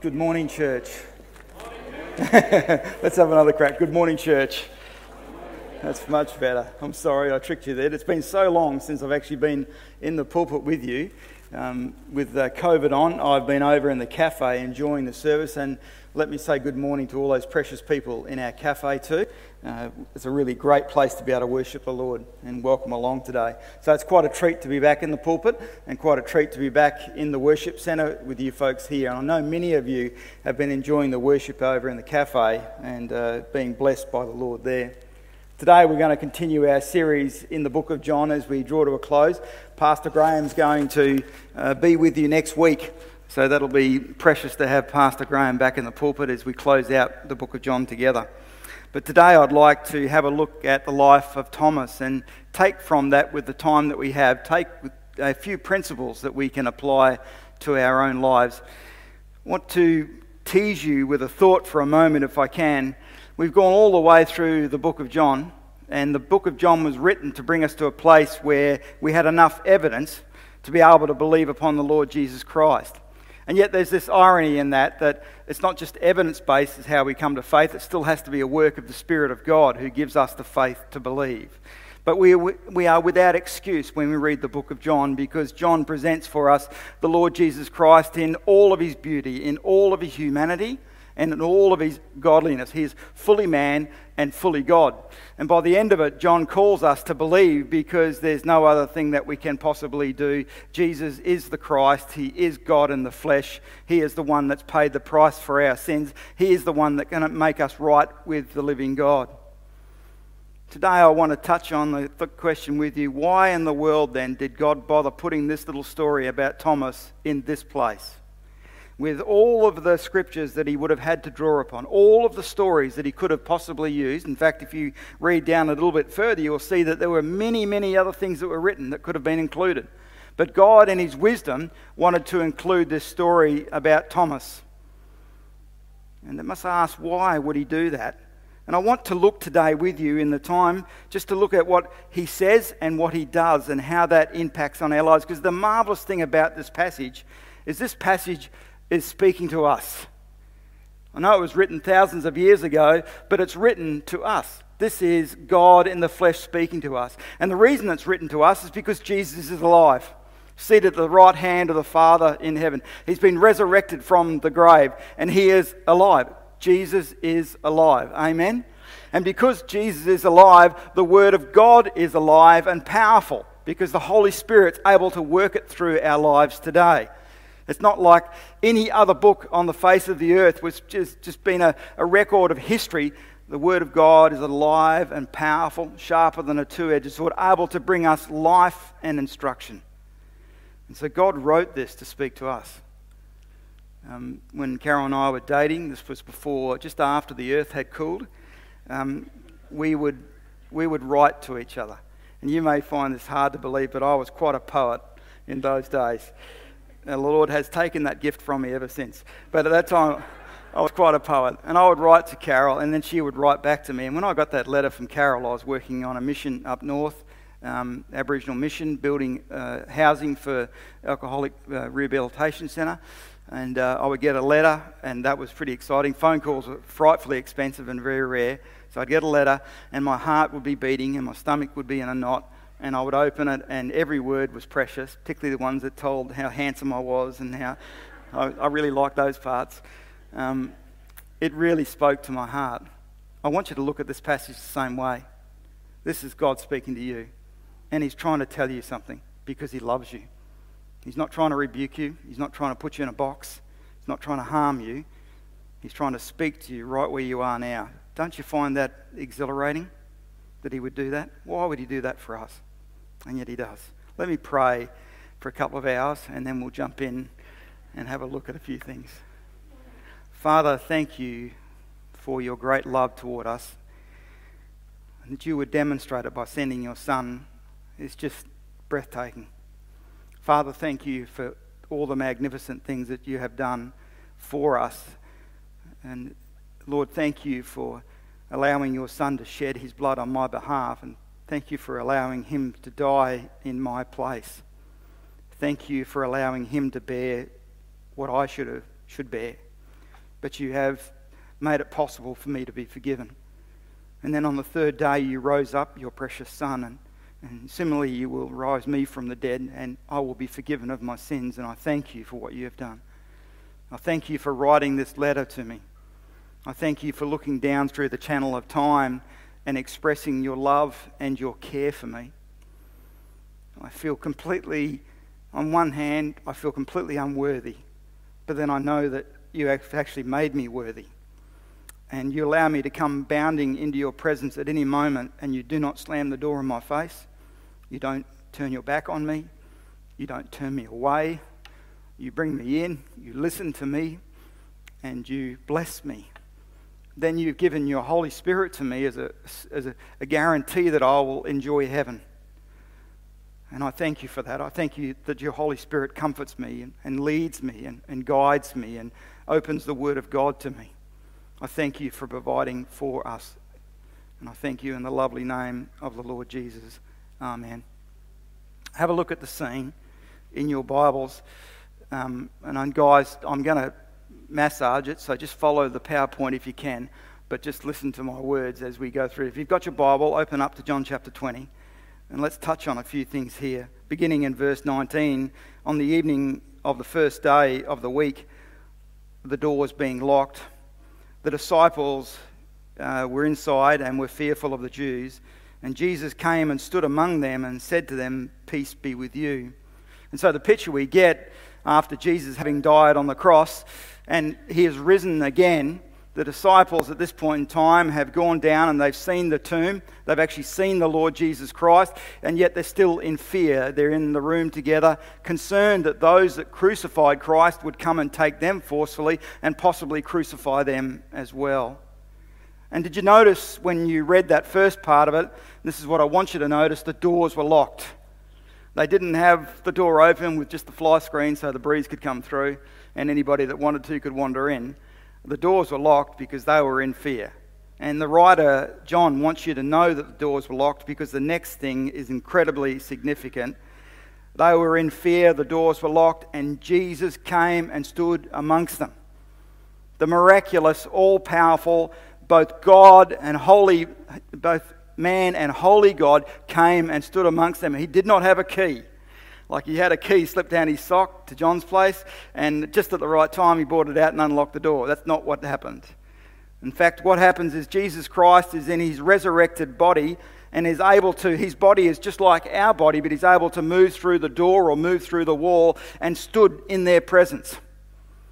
Good morning, church. Let's have another crack. Good morning, church. That's much better. I'm sorry I tricked you there. It's been so long since I've actually been in the pulpit with you. Um, with uh, COVID on, I've been over in the cafe enjoying the service, and let me say good morning to all those precious people in our cafe too. Uh, it's a really great place to be able to worship the Lord and welcome along today. So it's quite a treat to be back in the pulpit and quite a treat to be back in the worship centre with you folks here. And I know many of you have been enjoying the worship over in the cafe and uh, being blessed by the Lord there. Today we're going to continue our series in the book of John as we draw to a close. Pastor Graham's going to uh, be with you next week, so that'll be precious to have Pastor Graham back in the pulpit as we close out the book of John together. But today I'd like to have a look at the life of Thomas and take from that, with the time that we have, take a few principles that we can apply to our own lives. I want to tease you with a thought for a moment, if I can We've gone all the way through the book of John, and the book of John was written to bring us to a place where we had enough evidence to be able to believe upon the Lord Jesus Christ. And yet there's this irony in that, that it's not just evidence based as how we come to faith, it still has to be a work of the Spirit of God who gives us the faith to believe. But we, we are without excuse when we read the book of John because John presents for us the Lord Jesus Christ in all of his beauty, in all of his humanity, and in all of his godliness. He is fully man and fully God. And by the end of it, John calls us to believe because there's no other thing that we can possibly do. Jesus is the Christ. He is God in the flesh. He is the one that's paid the price for our sins. He is the one that can make us right with the living God. Today, I want to touch on the, the question with you why in the world then did God bother putting this little story about Thomas in this place? With all of the scriptures that he would have had to draw upon, all of the stories that he could have possibly used. In fact, if you read down a little bit further, you'll see that there were many, many other things that were written that could have been included. But God, in his wisdom, wanted to include this story about Thomas. And they must ask, why would he do that? And I want to look today with you in the time just to look at what he says and what he does and how that impacts on our lives. Because the marvelous thing about this passage is this passage is speaking to us. I know it was written thousands of years ago, but it's written to us. This is God in the flesh speaking to us. And the reason it's written to us is because Jesus is alive, seated at the right hand of the Father in heaven. He's been resurrected from the grave, and he is alive. Jesus is alive. Amen? And because Jesus is alive, the Word of God is alive and powerful because the Holy Spirit's able to work it through our lives today. It's not like any other book on the face of the earth, which has just been a, a record of history. The Word of God is alive and powerful, sharper than a two edged sword, able to bring us life and instruction. And so God wrote this to speak to us. Um, when Carol and I were dating, this was before, just after the earth had cooled, um, we, would, we would write to each other. And you may find this hard to believe, but I was quite a poet in those days the Lord has taken that gift from me ever since. But at that time, I was quite a poet. And I would write to Carol, and then she would write back to me. And when I got that letter from Carol, I was working on a mission up north, um, Aboriginal mission, building uh, housing for Alcoholic uh, Rehabilitation Centre. And uh, I would get a letter, and that was pretty exciting. Phone calls were frightfully expensive and very rare. So I'd get a letter, and my heart would be beating, and my stomach would be in a knot and I would open it, and every word was precious, particularly the ones that told how handsome I was and how I, I really liked those parts. Um, it really spoke to my heart. I want you to look at this passage the same way. This is God speaking to you, and He's trying to tell you something because He loves you. He's not trying to rebuke you, He's not trying to put you in a box, He's not trying to harm you. He's trying to speak to you right where you are now. Don't you find that exhilarating that He would do that? Why would He do that for us? And yet He does. Let me pray for a couple of hours, and then we'll jump in and have a look at a few things. Father, thank you for your great love toward us, and that you would demonstrate it by sending your Son is just breathtaking. Father, thank you for all the magnificent things that you have done for us. And Lord, thank you for allowing your Son to shed his blood on my behalf and Thank you for allowing him to die in my place. Thank you for allowing him to bear what I should, have, should bear. but you have made it possible for me to be forgiven. And then on the third day, you rose up your precious Son, and, and similarly, you will rise me from the dead, and I will be forgiven of my sins. And I thank you for what you have done. I thank you for writing this letter to me. I thank you for looking down through the channel of time and expressing your love and your care for me. I feel completely, on one hand, I feel completely unworthy, but then I know that you have actually made me worthy. And you allow me to come bounding into your presence at any moment, and you do not slam the door in my face. You don't turn your back on me. You don't turn me away. You bring me in. You listen to me. And you bless me. Then you've given your Holy Spirit to me as a, as a, a guarantee that I will enjoy heaven. And I thank you for that. I thank you that your Holy Spirit comforts me and, and leads me and, and guides me and opens the Word of God to me. I thank you for providing for us. And I thank you in the lovely name of the Lord Jesus. Amen. Have a look at the scene in your Bibles. Um, and guys, I'm going to massage it, so just follow the PowerPoint if you can, but just listen to my words as we go through. If you've got your Bible, open up to John chapter 20. And let's touch on a few things here. Beginning in verse 19, on the evening of the first day of the week, the doors being locked, the disciples uh, were inside and were fearful of the Jews. And Jesus came and stood among them and said to them, Peace be with you. And so the picture we get after Jesus having died on the cross and he has risen again the disciples at this point in time have gone down and they've seen the tomb. They've actually seen the Lord Jesus Christ, and yet they're still in fear. They're in the room together, concerned that those that crucified Christ would come and take them forcefully and possibly crucify them as well. And did you notice when you read that first part of it? This is what I want you to notice the doors were locked. They didn't have the door open with just the fly screen so the breeze could come through and anybody that wanted to could wander in the doors were locked because they were in fear. And the writer, John, wants you to know that the doors were locked because the next thing is incredibly significant. They were in fear, the doors were locked, and Jesus came and stood amongst them. The miraculous, all powerful, both God and holy, both man and holy God came and stood amongst them. He did not have a key. Like he had a key slipped down his sock to John's place, and just at the right time, he brought it out and unlocked the door. That's not what happened. In fact, what happens is Jesus Christ is in his resurrected body and is able to, his body is just like our body, but he's able to move through the door or move through the wall and stood in their presence.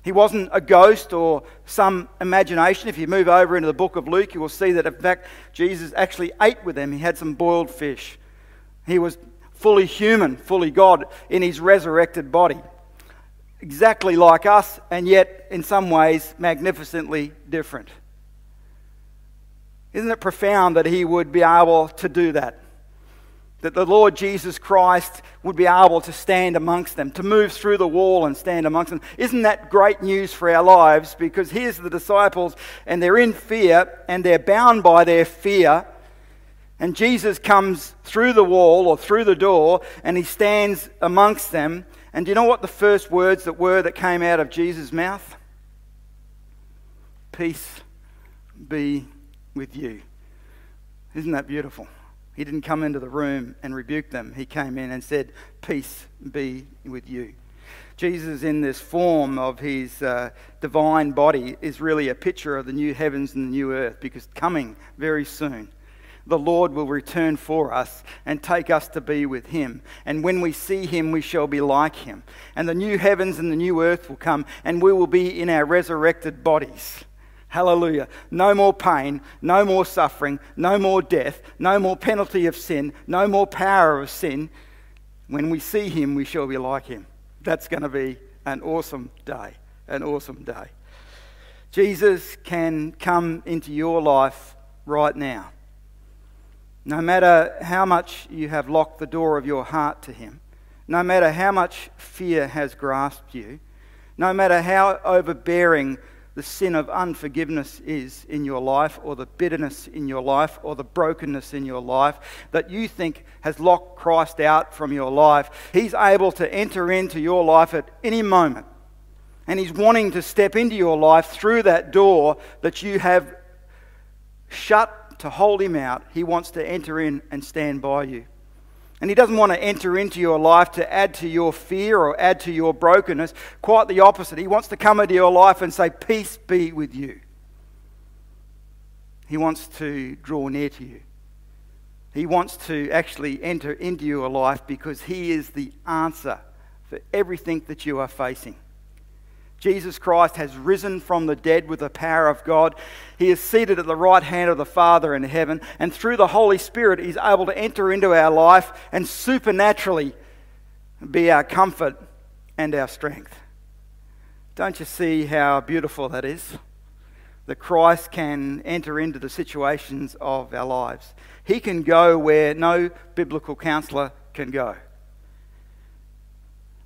He wasn't a ghost or some imagination. If you move over into the book of Luke, you will see that, in fact, Jesus actually ate with them. He had some boiled fish. He was fully human, fully God in his resurrected body. Exactly like us, and yet in some ways magnificently different. Isn't it profound that he would be able to do that? That the Lord Jesus Christ would be able to stand amongst them, to move through the wall and stand amongst them. Isn't that great news for our lives? Because here's the disciples, and they're in fear, and they're bound by their fear and Jesus comes through the wall or through the door and he stands amongst them. And do you know what the first words that were that came out of Jesus' mouth? Peace be with you. Isn't that beautiful? He didn't come into the room and rebuke them. He came in and said, Peace be with you. Jesus, in this form of his uh, divine body, is really a picture of the new heavens and the new earth because coming very soon the Lord will return for us and take us to be with him. And when we see him, we shall be like him. And the new heavens and the new earth will come, and we will be in our resurrected bodies. Hallelujah. No more pain, no more suffering, no more death, no more penalty of sin, no more power of sin. When we see him, we shall be like him. That's going to be an awesome day. An awesome day. Jesus can come into your life right now. No matter how much you have locked the door of your heart to Him, no matter how much fear has grasped you, no matter how overbearing the sin of unforgiveness is in your life, or the bitterness in your life, or the brokenness in your life that you think has locked Christ out from your life, He's able to enter into your life at any moment. And He's wanting to step into your life through that door that you have shut to hold Him out. He wants to enter in and stand by you. And He doesn't want to enter into your life to add to your fear or add to your brokenness. Quite the opposite. He wants to come into your life and say, Peace be with you. He wants to draw near to you. He wants to actually enter into your life because He is the answer for everything that you are facing. Jesus Christ has risen from the dead with the power of God. He is seated at the right hand of the Father in heaven, and through the Holy Spirit, He's able to enter into our life and supernaturally be our comfort and our strength. Don't you see how beautiful that is? That Christ can enter into the situations of our lives. He can go where no biblical counselor can go.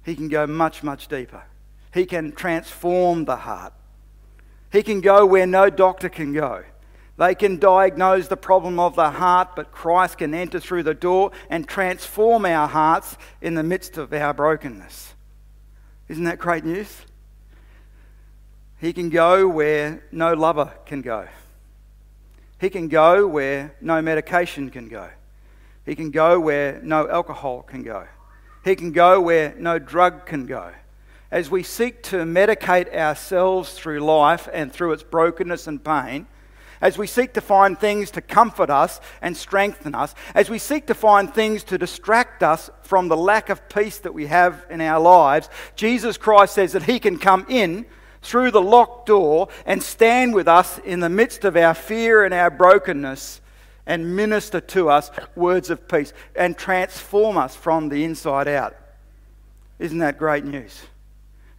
He can go much, much deeper. He can transform the heart. He can go where no doctor can go. They can diagnose the problem of the heart, but Christ can enter through the door and transform our hearts in the midst of our brokenness. Isn't that great news? He can go where no lover can go. He can go where no medication can go. He can go where no alcohol can go. He can go where no drug can go. As we seek to medicate ourselves through life and through its brokenness and pain, as we seek to find things to comfort us and strengthen us, as we seek to find things to distract us from the lack of peace that we have in our lives, Jesus Christ says that He can come in through the locked door and stand with us in the midst of our fear and our brokenness and minister to us words of peace and transform us from the inside out. Isn't that great news?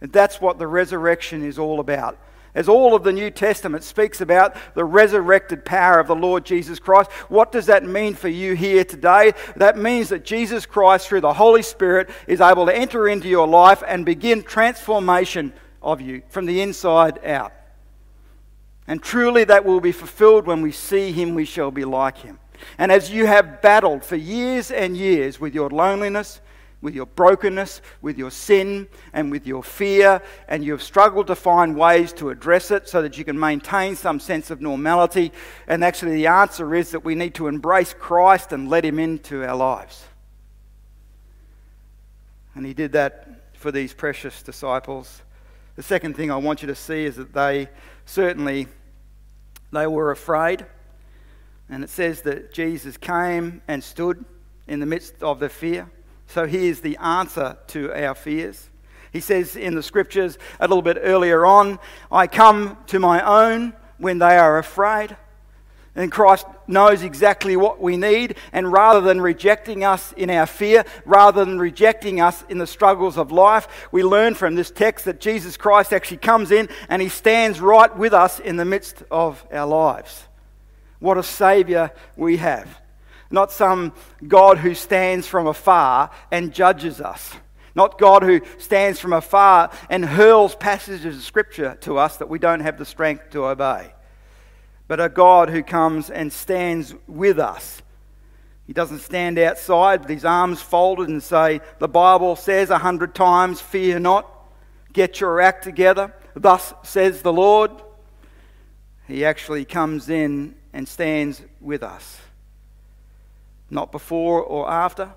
And that's what the resurrection is all about. As all of the New Testament speaks about the resurrected power of the Lord Jesus Christ, what does that mean for you here today? That means that Jesus Christ, through the Holy Spirit, is able to enter into your life and begin transformation of you from the inside out. And truly that will be fulfilled when we see him, we shall be like him. And as you have battled for years and years with your loneliness, with your brokenness, with your sin, and with your fear, and you've struggled to find ways to address it so that you can maintain some sense of normality. And actually, the answer is that we need to embrace Christ and let Him into our lives. And He did that for these precious disciples. The second thing I want you to see is that they certainly they were afraid. And it says that Jesus came and stood in the midst of the fear. So here's the answer to our fears. He says in the scriptures a little bit earlier on, I come to my own when they are afraid. And Christ knows exactly what we need. And rather than rejecting us in our fear, rather than rejecting us in the struggles of life, we learn from this text that Jesus Christ actually comes in and he stands right with us in the midst of our lives. What a Saviour we have. Not some God who stands from afar and judges us. Not God who stands from afar and hurls passages of Scripture to us that we don't have the strength to obey but a God who comes and stands with us. He doesn't stand outside with his arms folded and say, The Bible says a hundred times, Fear not, get your act together. Thus says the Lord. He actually comes in and stands with us. Not before or after,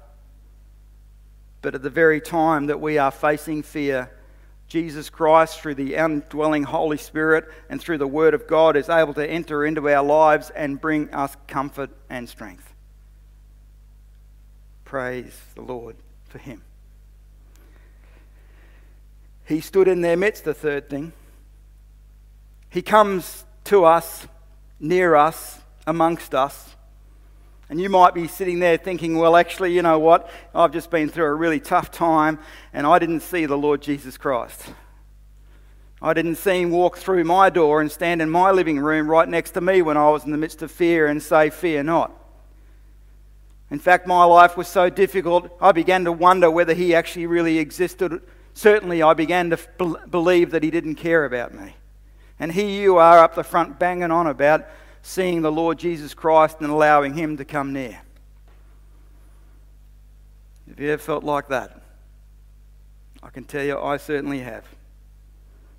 but at the very time that we are facing fear Jesus Christ, through the indwelling Holy Spirit and through the Word of God, is able to enter into our lives and bring us comfort and strength. Praise the Lord for Him. He stood in their midst, the third thing. He comes to us, near us, amongst us. And you might be sitting there thinking, well, actually, you know what? I've just been through a really tough time and I didn't see the Lord Jesus Christ. I didn't see him walk through my door and stand in my living room right next to me when I was in the midst of fear and say, Fear not. In fact, my life was so difficult, I began to wonder whether he actually really existed. Certainly, I began to believe that he didn't care about me. And here you are up the front banging on about seeing the Lord Jesus Christ and allowing Him to come near. Have you ever felt like that? I can tell you, I certainly have.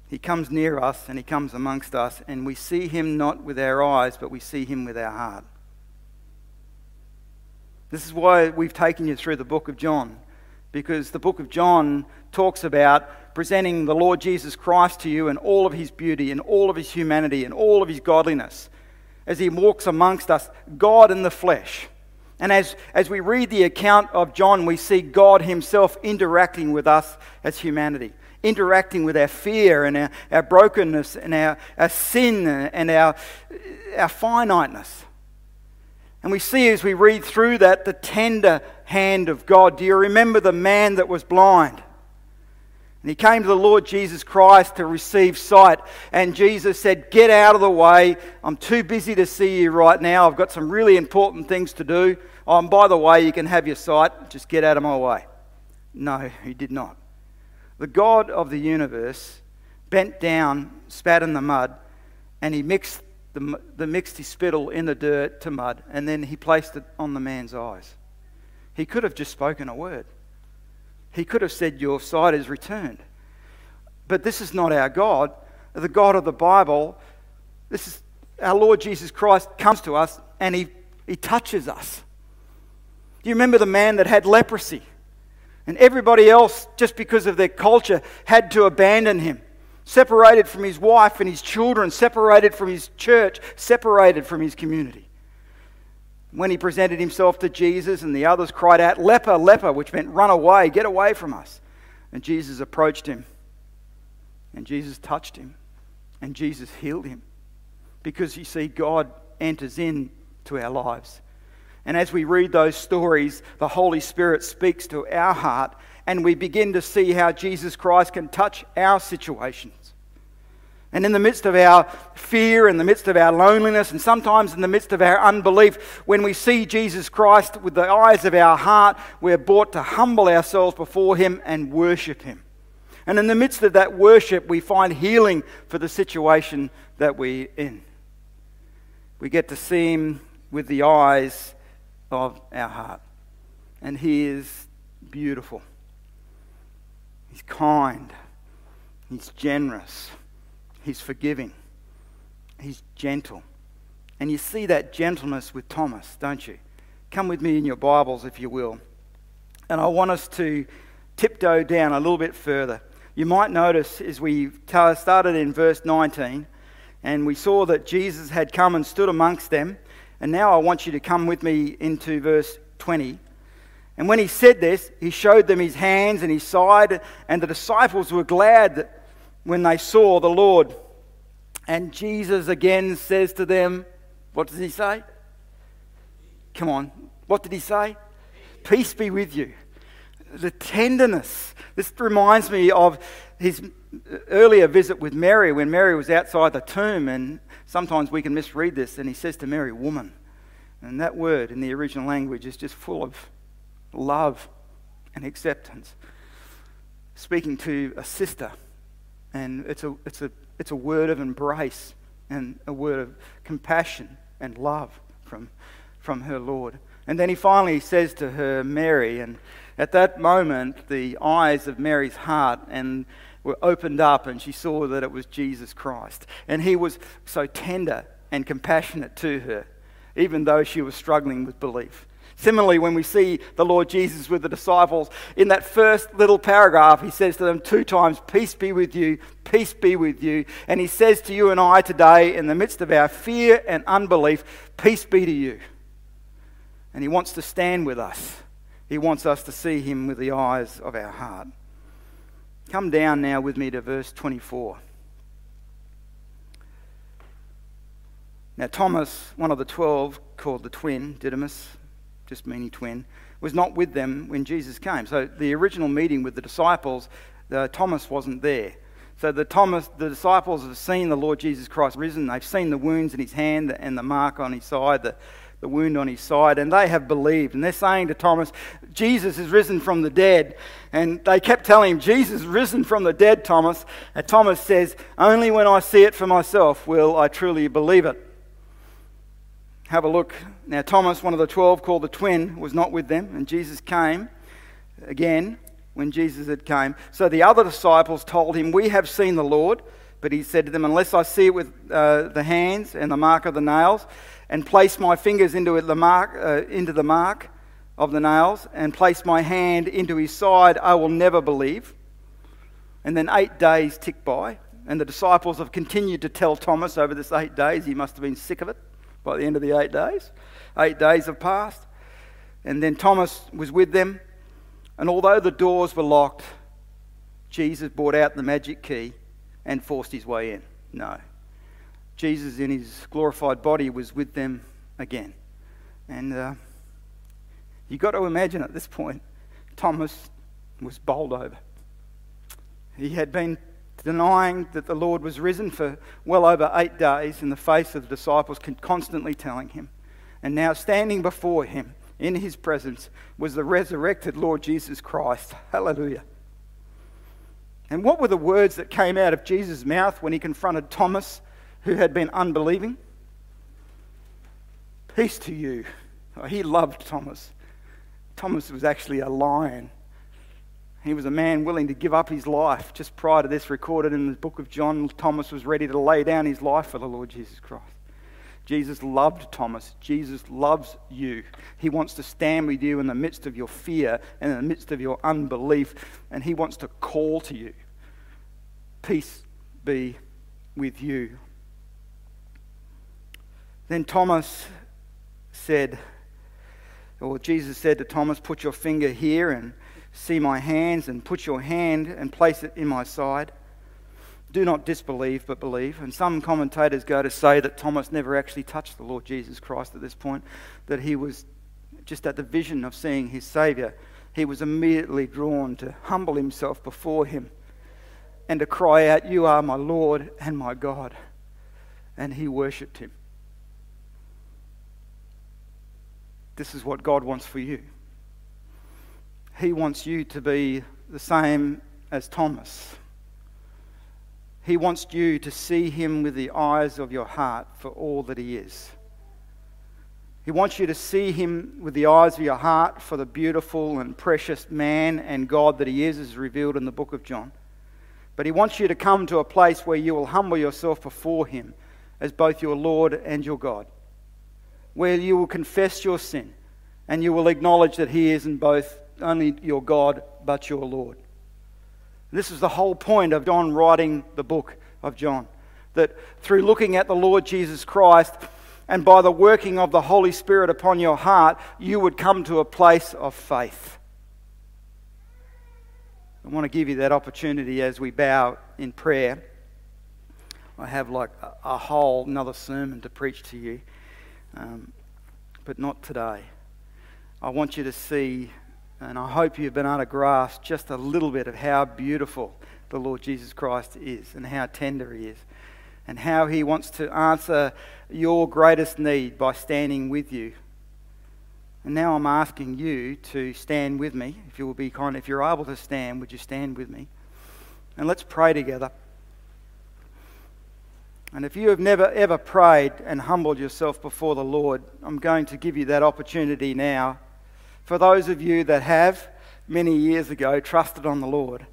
He comes near us and he comes amongst us, and we see him not with our eyes, but we see him with our heart. This is why we've taken you through the book of John, because the book of John talks about presenting the Lord Jesus Christ to you in all of his beauty, and all of his humanity, and all of his godliness as he walks amongst us, God in the flesh. And as, as we read the account of John, we see God himself interacting with us as humanity interacting with our fear and our, our brokenness and our, our sin and our, our finiteness. And we see as we read through that the tender hand of God. Do you remember the man that was blind? And he came to the Lord Jesus Christ to receive sight. And Jesus said, Get out of the way. I'm too busy to see you right now. I've got some really important things to do. Oh, and by the way, you can have your sight. Just get out of my way. No, he did not. The God of the universe bent down, spat in the mud, and he mixed, the, the mixed his spittle in the dirt to mud, and then he placed it on the man's eyes. He could have just spoken a word. He could have said, Your sight is returned. But this is not our God. The God of the Bible, this is our Lord Jesus Christ comes to us and he, he touches us. Do you remember the man that had leprosy? And everybody else, just because of their culture, had to abandon him. Separated from his wife and his children, separated from his church, separated from his community. When he presented himself to Jesus and the others cried out, Leper, leper, which meant run away, get away from us. And Jesus approached him. And Jesus touched him. And Jesus healed him. Because you see, God enters into our lives. And as we read those stories, the Holy Spirit speaks to our heart, and we begin to see how Jesus Christ can touch our situations. And in the midst of our fear, in the midst of our loneliness, and sometimes in the midst of our unbelief, when we see Jesus Christ with the eyes of our heart, we're brought to humble ourselves before Him and worship Him. And in the midst of that worship, we find healing for the situation that we're in. We get to see Him with the eyes of our heart. And He is beautiful. He's kind. He's generous. He's forgiving. He's gentle. And you see that gentleness with Thomas, don't you? Come with me in your Bibles, if you will. And I want us to tiptoe down a little bit further. You might notice as we started in verse 19, and we saw that Jesus had come and stood amongst them, and now I want you to come with me into verse 20. And when he said this, he showed them his hands and his side, and the disciples were glad when they saw the Lord. And Jesus again says to them, What does he say? Come on, what did he say? Peace be with you. The tenderness. This reminds me of his earlier visit with Mary when Mary was outside the tomb and sometimes we can misread this, and he says to Mary, woman. And that word in the original language is just full of love and acceptance. Speaking to a sister, and it's a, it's a, it's a word of embrace and a word of compassion and love from, from her Lord. And then he finally says to her, Mary, and at that moment, the eyes of Mary's heart and were opened up and she saw that it was Jesus Christ. And he was so tender and compassionate to her, even though she was struggling with belief. Similarly, when we see the Lord Jesus with the disciples, in that first little paragraph, he says to them two times, Peace be with you, peace be with you. And he says to you and I today, in the midst of our fear and unbelief, Peace be to you. And he wants to stand with us, he wants us to see him with the eyes of our heart. Come down now with me to verse 24. Now, Thomas, one of the twelve, called the twin, Didymus, just meaning twin, was not with them when Jesus came. So, the original meeting with the disciples, the, Thomas wasn't there. So, the, Thomas, the disciples have seen the Lord Jesus Christ risen. They've seen the wounds in his hand and the mark on his side, the, the wound on his side, and they have believed. And they're saying to Thomas, Jesus is risen from the dead. And they kept telling him, Jesus is risen from the dead, Thomas. And Thomas says, Only when I see it for myself will I truly believe it. Have a look. Now, Thomas, one of the twelve, called the twin, was not with them, and Jesus came again when Jesus had came. So the other disciples told him, We have seen the Lord. But he said to them, Unless I see it with uh, the hands and the mark of the nails, and place my fingers into, the mark, uh, into the mark of the nails, and place my hand into his side, I will never believe. And then eight days tick by, and the disciples have continued to tell Thomas over this eight days. He must have been sick of it by the end of the eight days. Eight days have passed. And then Thomas was with them. And although the doors were locked, Jesus brought out the magic key and forced his way in. No. Jesus, in his glorified body, was with them again. And uh, you've got to imagine at this point, Thomas was bowled over. He had been denying that the Lord was risen for well over eight days in the face of the disciples, constantly telling him. And now, standing before him in his presence, was the resurrected Lord Jesus Christ. Hallelujah. And what were the words that came out of Jesus' mouth when he confronted Thomas, who had been unbelieving? Peace to you. Oh, he loved Thomas. Thomas was actually a lion. He was a man willing to give up his life. Just prior to this, recorded in the book of John, Thomas was ready to lay down his life for the Lord Jesus Christ. Jesus loved Thomas. Jesus loves you. He wants to stand with you in the midst of your fear and in the midst of your unbelief, and He wants to call to you. Peace be with you. Then Thomas said, or Jesus said to Thomas, Put your finger here and see my hands, and put your hand and place it in my side do not disbelieve, but believe. And some commentators go to say that Thomas never actually touched the Lord Jesus Christ at this point, that he was just at the vision of seeing his Saviour. He was immediately drawn to humble himself before him and to cry out, You are my Lord and my God. And he worshipped him. This is what God wants for you. He wants you to be the same as Thomas he wants you to see him with the eyes of your heart for all that he is. He wants you to see him with the eyes of your heart for the beautiful and precious man and God that he is, as revealed in the book of John. But he wants you to come to a place where you will humble yourself before him as both your Lord and your God, where you will confess your sin and you will acknowledge that he is in both only your God but your Lord. This is the whole point of John writing the book of John. That through looking at the Lord Jesus Christ and by the working of the Holy Spirit upon your heart, you would come to a place of faith. I want to give you that opportunity as we bow in prayer. I have like a whole another sermon to preach to you, um, but not today. I want you to see and I hope you've been able to grasp just a little bit of how beautiful the Lord Jesus Christ is and how tender He is and how He wants to answer your greatest need by standing with you. And now I'm asking you to stand with me. If you will be kind, if you're able to stand, would you stand with me? And let's pray together. And if you have never ever prayed and humbled yourself before the Lord, I'm going to give you that opportunity now for those of you that have, many years ago, trusted on the Lord,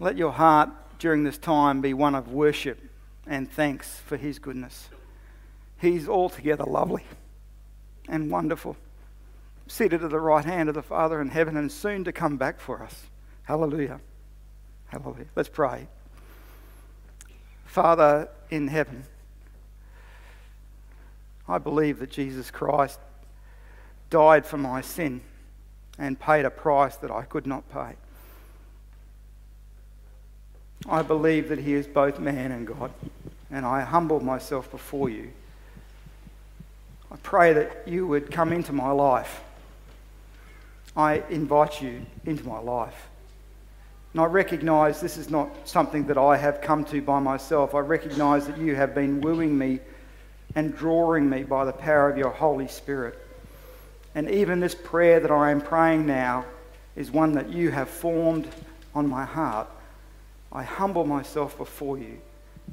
let your heart during this time be one of worship and thanks for His goodness. He's altogether lovely and wonderful, seated at the right hand of the Father in heaven and soon to come back for us. Hallelujah. Hallelujah. Let's pray. Father in heaven, I believe that Jesus Christ died for my sin and paid a price that I could not pay. I believe that He is both man and God, and I humble myself before you. I pray that you would come into my life. I invite you into my life. And I recognize this is not something that I have come to by myself. I recognize that you have been wooing me and drawing me by the power of your Holy Spirit. And even this prayer that I am praying now is one that you have formed on my heart. I humble myself before you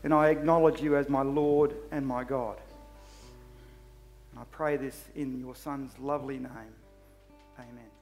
and I acknowledge you as my Lord and my God. I pray this in your Son's lovely name. Amen.